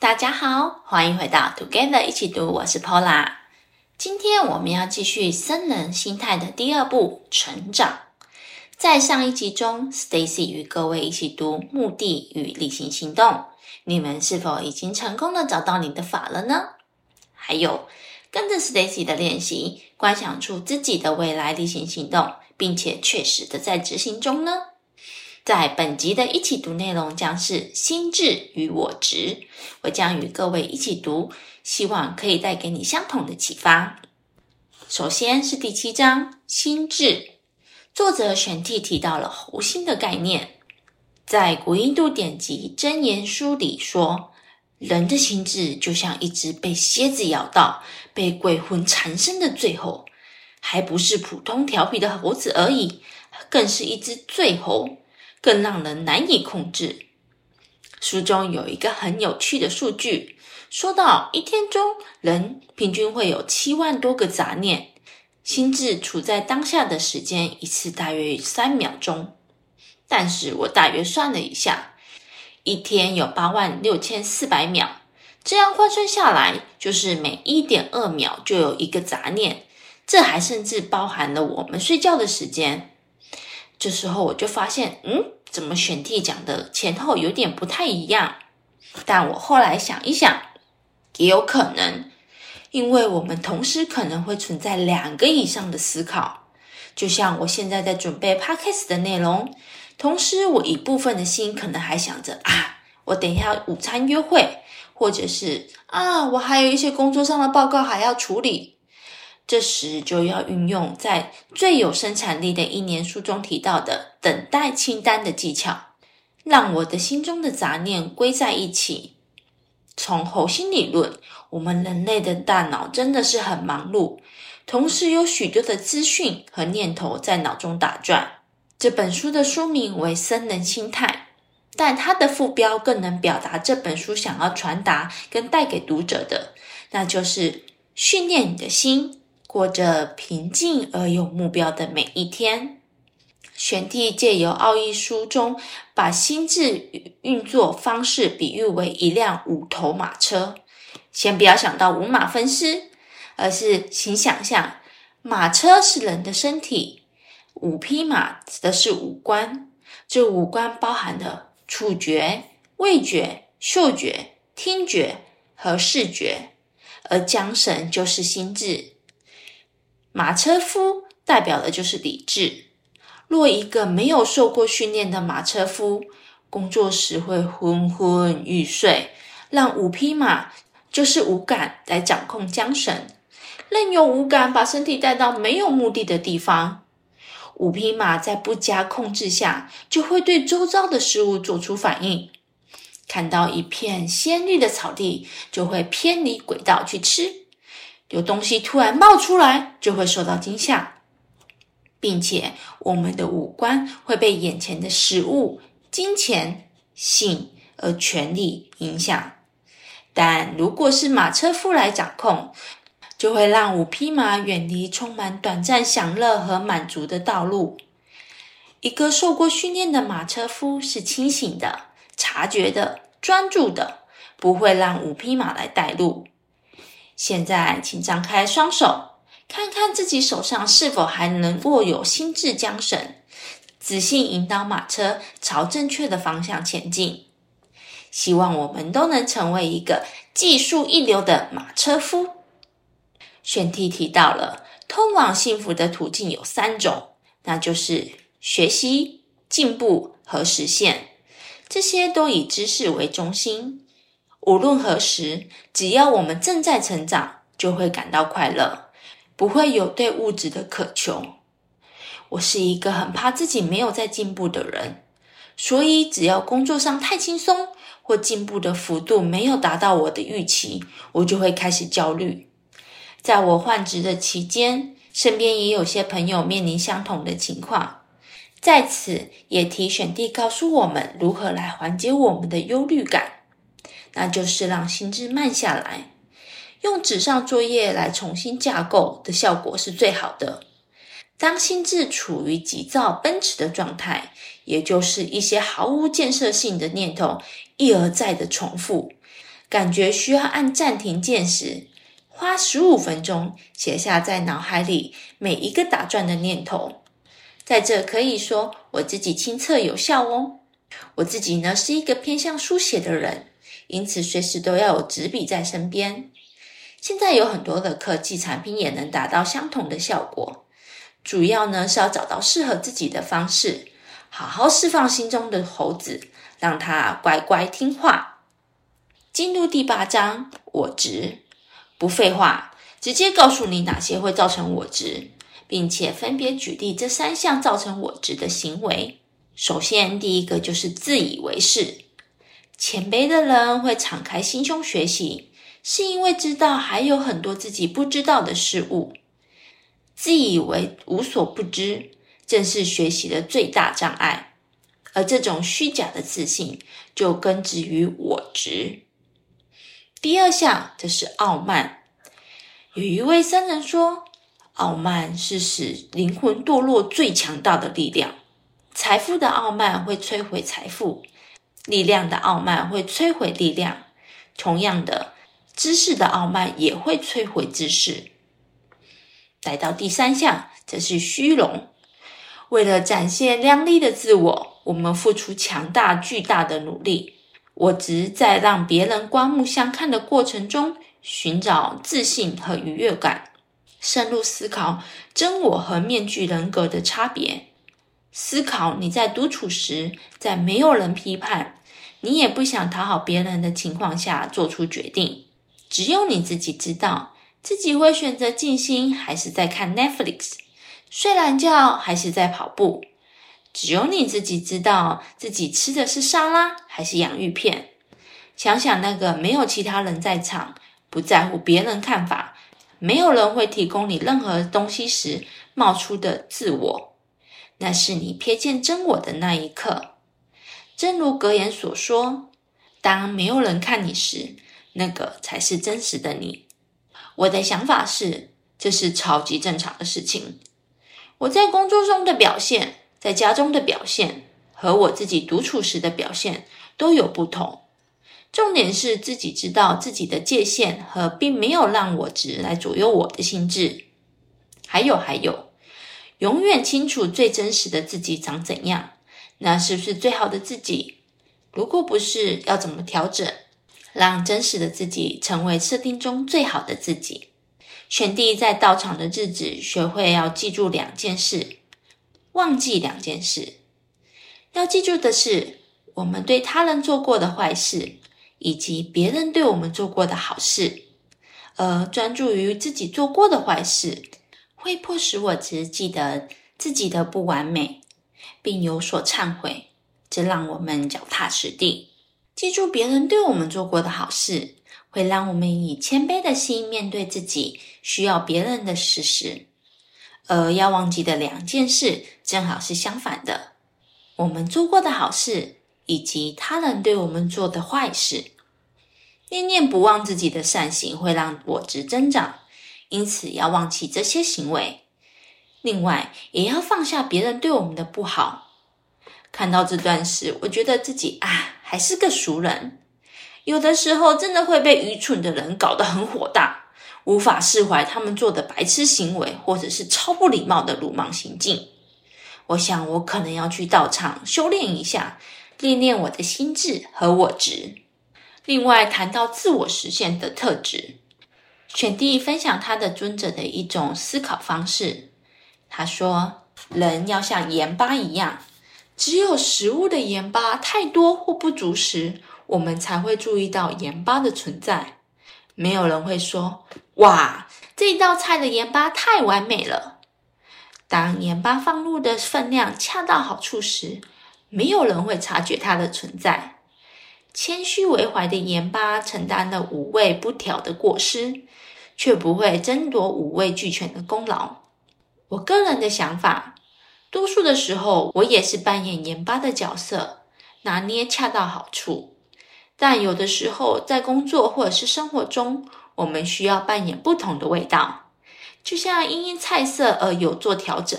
大家好，欢迎回到 Together 一起读，我是 Paula。今天我们要继续僧人心态的第二步成长。在上一集中，Stacy 与各位一起读目的与例行行动。你们是否已经成功的找到你的法了呢？还有，跟着 Stacy 的练习，观想出自己的未来例行行动，并且确实的在执行中呢？在本集的一起读内容将是心智与我执，我将与各位一起读，希望可以带给你相同的启发。首先是第七章心智，作者玄奘提到了猴心的概念，在古印度典籍《真言书》里说，人的心智就像一只被蝎子咬到、被鬼魂缠身的醉猴，还不是普通调皮的猴子而已，更是一只醉猴。更让人难以控制。书中有一个很有趣的数据，说到一天中人平均会有七万多个杂念，心智处在当下的时间一次大约三秒钟。但是我大约算了一下，一天有八万六千四百秒，这样换算下来，就是每一点二秒就有一个杂念，这还甚至包含了我们睡觉的时间。这时候我就发现，嗯，怎么选题讲的前后有点不太一样？但我后来想一想，也有可能，因为我们同时可能会存在两个以上的思考。就像我现在在准备 podcast 的内容，同时我一部分的心可能还想着啊，我等一下午餐约会，或者是啊，我还有一些工作上的报告还要处理。这时就要运用在最有生产力的一年书中提到的等待清单的技巧，让我的心中的杂念归在一起。从猴心理论，我们人类的大脑真的是很忙碌，同时有许多的资讯和念头在脑中打转。这本书的书名为《僧人心态》，但它的副标更能表达这本书想要传达跟带给读者的，那就是训练你的心。过着平静而有目标的每一天。玄帝借由奥义书中把心智运作方式比喻为一辆五头马车。先不要想到五马分尸，而是请想象马车是人的身体，五匹马指的是五官。这五官包含了触觉、味觉、嗅觉、听觉和视觉，而缰绳就是心智。马车夫代表的就是理智。若一个没有受过训练的马车夫，工作时会昏昏欲睡，让五匹马就是五感来掌控缰绳，任由五感把身体带到没有目的的地方。五匹马在不加控制下，就会对周遭的事物做出反应。看到一片鲜绿的草地，就会偏离轨道去吃。有东西突然冒出来，就会受到惊吓，并且我们的五官会被眼前的食物、金钱、性而权力影响。但如果是马车夫来掌控，就会让五匹马远离充满短暂享乐和满足的道路。一个受过训练的马车夫是清醒的、察觉的、专注的，不会让五匹马来带路。现在，请张开双手，看看自己手上是否还能握有心智缰绳，仔细引导马车朝正确的方向前进。希望我们都能成为一个技术一流的马车夫。选题提到了通往幸福的途径有三种，那就是学习、进步和实现，这些都以知识为中心。无论何时，只要我们正在成长，就会感到快乐，不会有对物质的渴求。我是一个很怕自己没有在进步的人，所以只要工作上太轻松，或进步的幅度没有达到我的预期，我就会开始焦虑。在我换职的期间，身边也有些朋友面临相同的情况，在此也提选地告诉我们如何来缓解我们的忧虑感。那就是让心智慢下来，用纸上作业来重新架构的效果是最好的。当心智处于急躁奔驰的状态，也就是一些毫无建设性的念头一而再的重复，感觉需要按暂停键时，花十五分钟写下在脑海里每一个打转的念头。在这可以说我自己亲测有效哦。我自己呢是一个偏向书写的人，因此随时都要有纸笔在身边。现在有很多的科技产品也能达到相同的效果，主要呢是要找到适合自己的方式，好好释放心中的猴子，让它乖乖听话。进入第八章，我执。不废话，直接告诉你哪些会造成我执，并且分别举例这三项造成我执的行为。首先，第一个就是自以为是。谦卑的人会敞开心胸学习，是因为知道还有很多自己不知道的事物。自以为无所不知，正是学习的最大障碍。而这种虚假的自信，就根植于我执。第二项则是傲慢。有一位僧人说，傲慢是使灵魂堕落最强大的力量。财富的傲慢会摧毁财富，力量的傲慢会摧毁力量。同样的，知识的傲慢也会摧毁知识。来到第三项，则是虚荣。为了展现亮丽的自我，我们付出强大巨大的努力。我只在让别人刮目相看的过程中，寻找自信和愉悦感，深入思考真我和面具人格的差别。思考你在独处时，在没有人批判，你也不想讨好别人的情况下做出决定。只有你自己知道，自己会选择静心还是在看 Netflix，睡懒觉还是在跑步。只有你自己知道自己吃的是沙拉还是洋芋片。想想那个没有其他人在场，不在乎别人看法，没有人会提供你任何东西时冒出的自我，那是你瞥见真我的那一刻。正如格言所说：“当没有人看你时，那个才是真实的你。”我的想法是，这是超级正常的事情。我在工作中的表现。在家中的表现和我自己独处时的表现都有不同。重点是自己知道自己的界限和并没有让我值来左右我的心智。还有还有，永远清楚最真实的自己长怎样，那是不是最好的自己？如果不是，要怎么调整，让真实的自己成为设定中最好的自己？选帝在道场的日子，学会要记住两件事。忘记两件事，要记住的是，我们对他人做过的坏事，以及别人对我们做过的好事，而专注于自己做过的坏事，会迫使我只记得自己的不完美，并有所忏悔。这让我们脚踏实地。记住别人对我们做过的好事，会让我们以谦卑的心面对自己需要别人的事实。而要忘记的两件事，正好是相反的。我们做过的好事，以及他人对我们做的坏事。念念不忘自己的善行，会让果子增长，因此要忘记这些行为。另外，也要放下别人对我们的不好。看到这段时，我觉得自己啊，还是个俗人。有的时候，真的会被愚蠢的人搞得很火大。无法释怀他们做的白痴行为，或者是超不礼貌的鲁莽行径。我想，我可能要去道场修炼一下，练练我的心智和我执。另外，谈到自我实现的特质，选帝分享他的尊者的一种思考方式。他说：“人要像盐巴一样，只有食物的盐巴太多或不足时，我们才会注意到盐巴的存在。”没有人会说：“哇，这道菜的盐巴太完美了。”当盐巴放入的分量恰到好处时，没有人会察觉它的存在。谦虚为怀的盐巴承担了五味不调的过失，却不会争夺五味俱全的功劳。我个人的想法，多数的时候，我也是扮演盐巴的角色，拿捏恰到好处。但有的时候，在工作或者是生活中，我们需要扮演不同的味道，就像因应菜色而有做调整。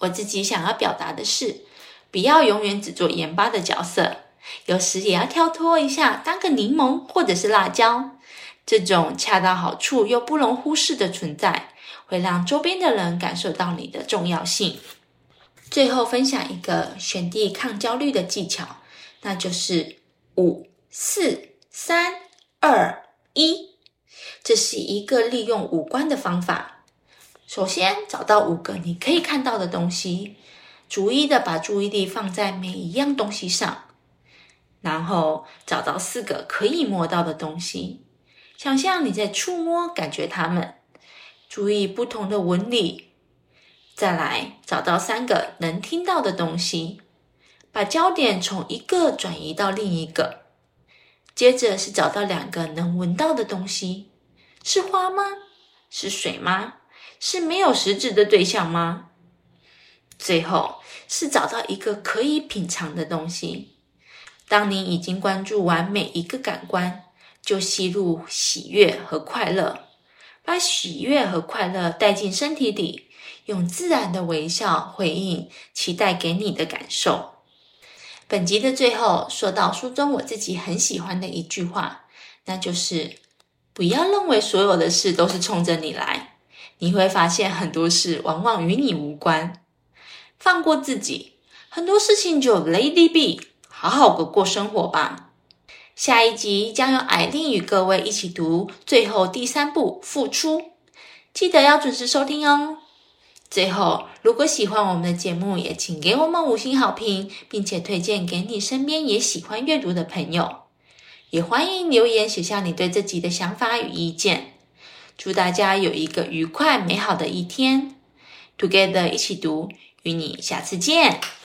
我自己想要表达的是，不要永远只做盐巴的角色，有时也要跳脱一下，当个柠檬或者是辣椒，这种恰到好处又不容忽视的存在，会让周边的人感受到你的重要性。最后分享一个选地抗焦虑的技巧，那就是五、四、三、二、一。这是一个利用五官的方法。首先找到五个你可以看到的东西，逐一的把注意力放在每一样东西上，然后找到四个可以摸到的东西，想象你在触摸，感觉它们，注意不同的纹理。再来找到三个能听到的东西，把焦点从一个转移到另一个。接着是找到两个能闻到的东西，是花吗？是水吗？是没有实质的对象吗？最后是找到一个可以品尝的东西。当你已经关注完每一个感官，就吸入喜悦和快乐，把喜悦和快乐带进身体里。用自然的微笑回应期待给你的感受。本集的最后，说到书中我自己很喜欢的一句话，那就是：不要认为所有的事都是冲着你来，你会发现很多事往往与你无关。放过自己，很多事情就 “Lady B”，好好的过生活吧。下一集将由艾琳与各位一起读最后第三部《付出》，记得要准时收听哦。最后，如果喜欢我们的节目，也请给我们五星好评，并且推荐给你身边也喜欢阅读的朋友。也欢迎留言写下你对这集的想法与意见。祝大家有一个愉快美好的一天，Together 一起读，与你下次见。